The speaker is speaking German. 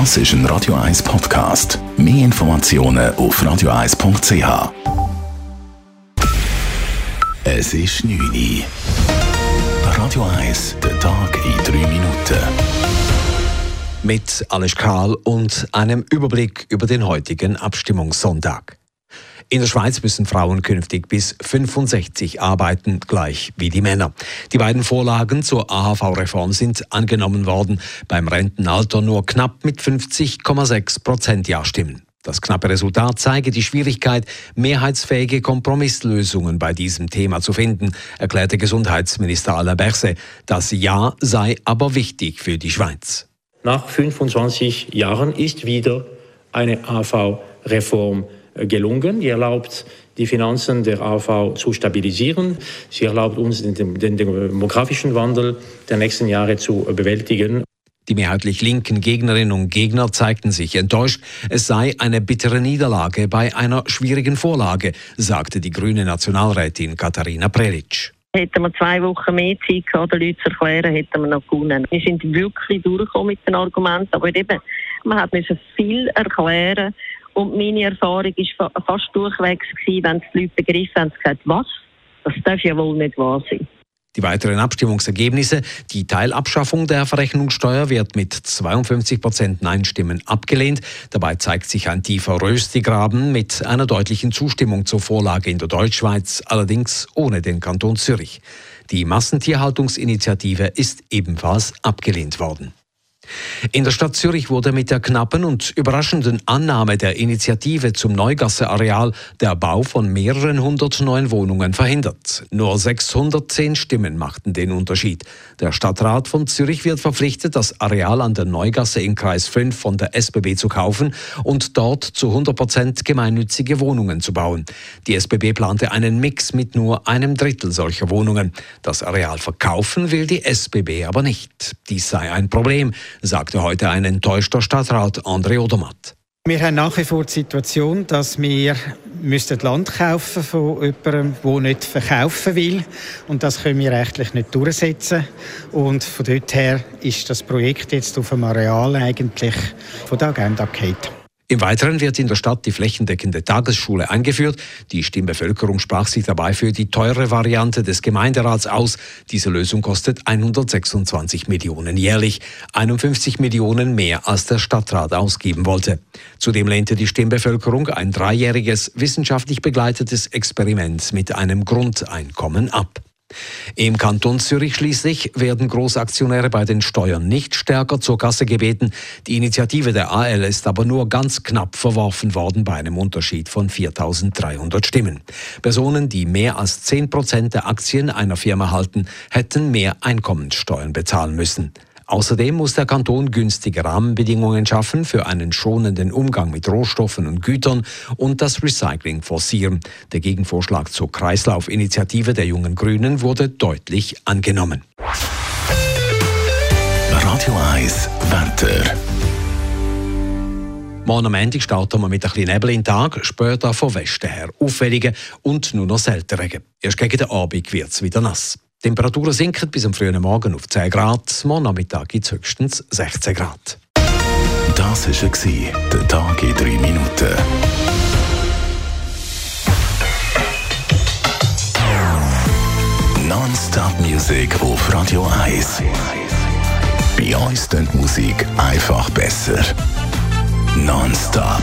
Das ist ein Radio 1 Podcast. Mehr Informationen auf radio1.ch. Es ist 9 Uhr. Radio 1, der Tag in 3 Minuten. Mit Alice Karl und einem Überblick über den heutigen Abstimmungssonntag. In der Schweiz müssen Frauen künftig bis 65 arbeiten, gleich wie die Männer. Die beiden Vorlagen zur AHV-Reform sind angenommen worden. Beim Rentenalter nur knapp mit 50,6 Prozent Ja-Stimmen. Das knappe Resultat zeige die Schwierigkeit, mehrheitsfähige Kompromisslösungen bei diesem Thema zu finden, erklärte Gesundheitsminister Alain Berset. Das Ja sei aber wichtig für die Schweiz. Nach 25 Jahren ist wieder eine AV-Reform gelungen. Die erlaubt, die Finanzen der AV zu stabilisieren. Sie erlaubt uns, den, den demografischen Wandel der nächsten Jahre zu bewältigen. Die mehrheitlich linken Gegnerinnen und Gegner zeigten sich enttäuscht. Es sei eine bittere Niederlage bei einer schwierigen Vorlage, sagte die grüne Nationalrätin Katharina Prelic. Hätten wir zwei Wochen mehr Zeit gehabt, den Leuten zu erklären, hätten wir noch gewonnen. Wir sind wirklich durchgekommen mit den Argumenten, aber eben, man hat viel erklären und meine Erfahrung war fast durchwegs, wenn die Leute begriffen haben, gesagt, was? Das darf ja wohl nicht wahr sein. Die weiteren Abstimmungsergebnisse. Die Teilabschaffung der Verrechnungssteuer wird mit 52 Prozent Nein-Stimmen abgelehnt. Dabei zeigt sich ein tiefer Röstigraben mit einer deutlichen Zustimmung zur Vorlage in der Deutschschweiz, allerdings ohne den Kanton Zürich. Die Massentierhaltungsinitiative ist ebenfalls abgelehnt worden. In der Stadt Zürich wurde mit der knappen und überraschenden Annahme der Initiative zum Neugasse-Areal der Bau von mehreren hundert neuen Wohnungen verhindert. Nur 610 Stimmen machten den Unterschied. Der Stadtrat von Zürich wird verpflichtet, das Areal an der Neugasse in Kreis 5 von der SBB zu kaufen und dort zu 100 Prozent gemeinnützige Wohnungen zu bauen. Die SBB plante einen Mix mit nur einem Drittel solcher Wohnungen. Das Areal verkaufen will die SBB aber nicht. Dies sei ein Problem sagte heute ein enttäuschter Stadtrat André Odermatt. Wir haben nach wie vor die Situation, dass wir müssten Land kaufen von jemandem, der nicht verkaufen will. Und das können wir rechtlich nicht durchsetzen. Und von dort her ist das Projekt jetzt auf dem Areal eigentlich von der Agenda gefallen. Im Weiteren wird in der Stadt die flächendeckende Tagesschule eingeführt. Die Stimmbevölkerung sprach sich dabei für die teure Variante des Gemeinderats aus. Diese Lösung kostet 126 Millionen jährlich, 51 Millionen mehr als der Stadtrat ausgeben wollte. Zudem lehnte die Stimmbevölkerung ein dreijähriges wissenschaftlich begleitetes Experiment mit einem Grundeinkommen ab. Im Kanton Zürich schließlich werden Großaktionäre bei den Steuern nicht stärker zur Kasse gebeten. Die Initiative der AL ist aber nur ganz knapp verworfen worden bei einem Unterschied von 4.300 Stimmen. Personen, die mehr als 10 Prozent der Aktien einer Firma halten, hätten mehr Einkommenssteuern bezahlen müssen. Außerdem muss der Kanton günstige Rahmenbedingungen schaffen für einen schonenden Umgang mit Rohstoffen und Gütern und das Recycling forcieren. Der Gegenvorschlag zur Kreislaufinitiative der jungen Grünen wurde deutlich angenommen. Radio 1 Wetter. Morgen am Ende starten wir mit ein bisschen Nebel in den Tag, später von Westen her auffällige und nur noch selten Regen. Erst gegen den Abend wird es wieder nass. Die Temperaturen sinken bis am frühen Morgen auf 10 Grad. Morgen Nachmittag gibt es höchstens 16 Grad. Das war der Tag in 3 Minuten. Non-Stop Music auf Radio 1. Bei uns klingt Musik einfach besser. Non-Stop.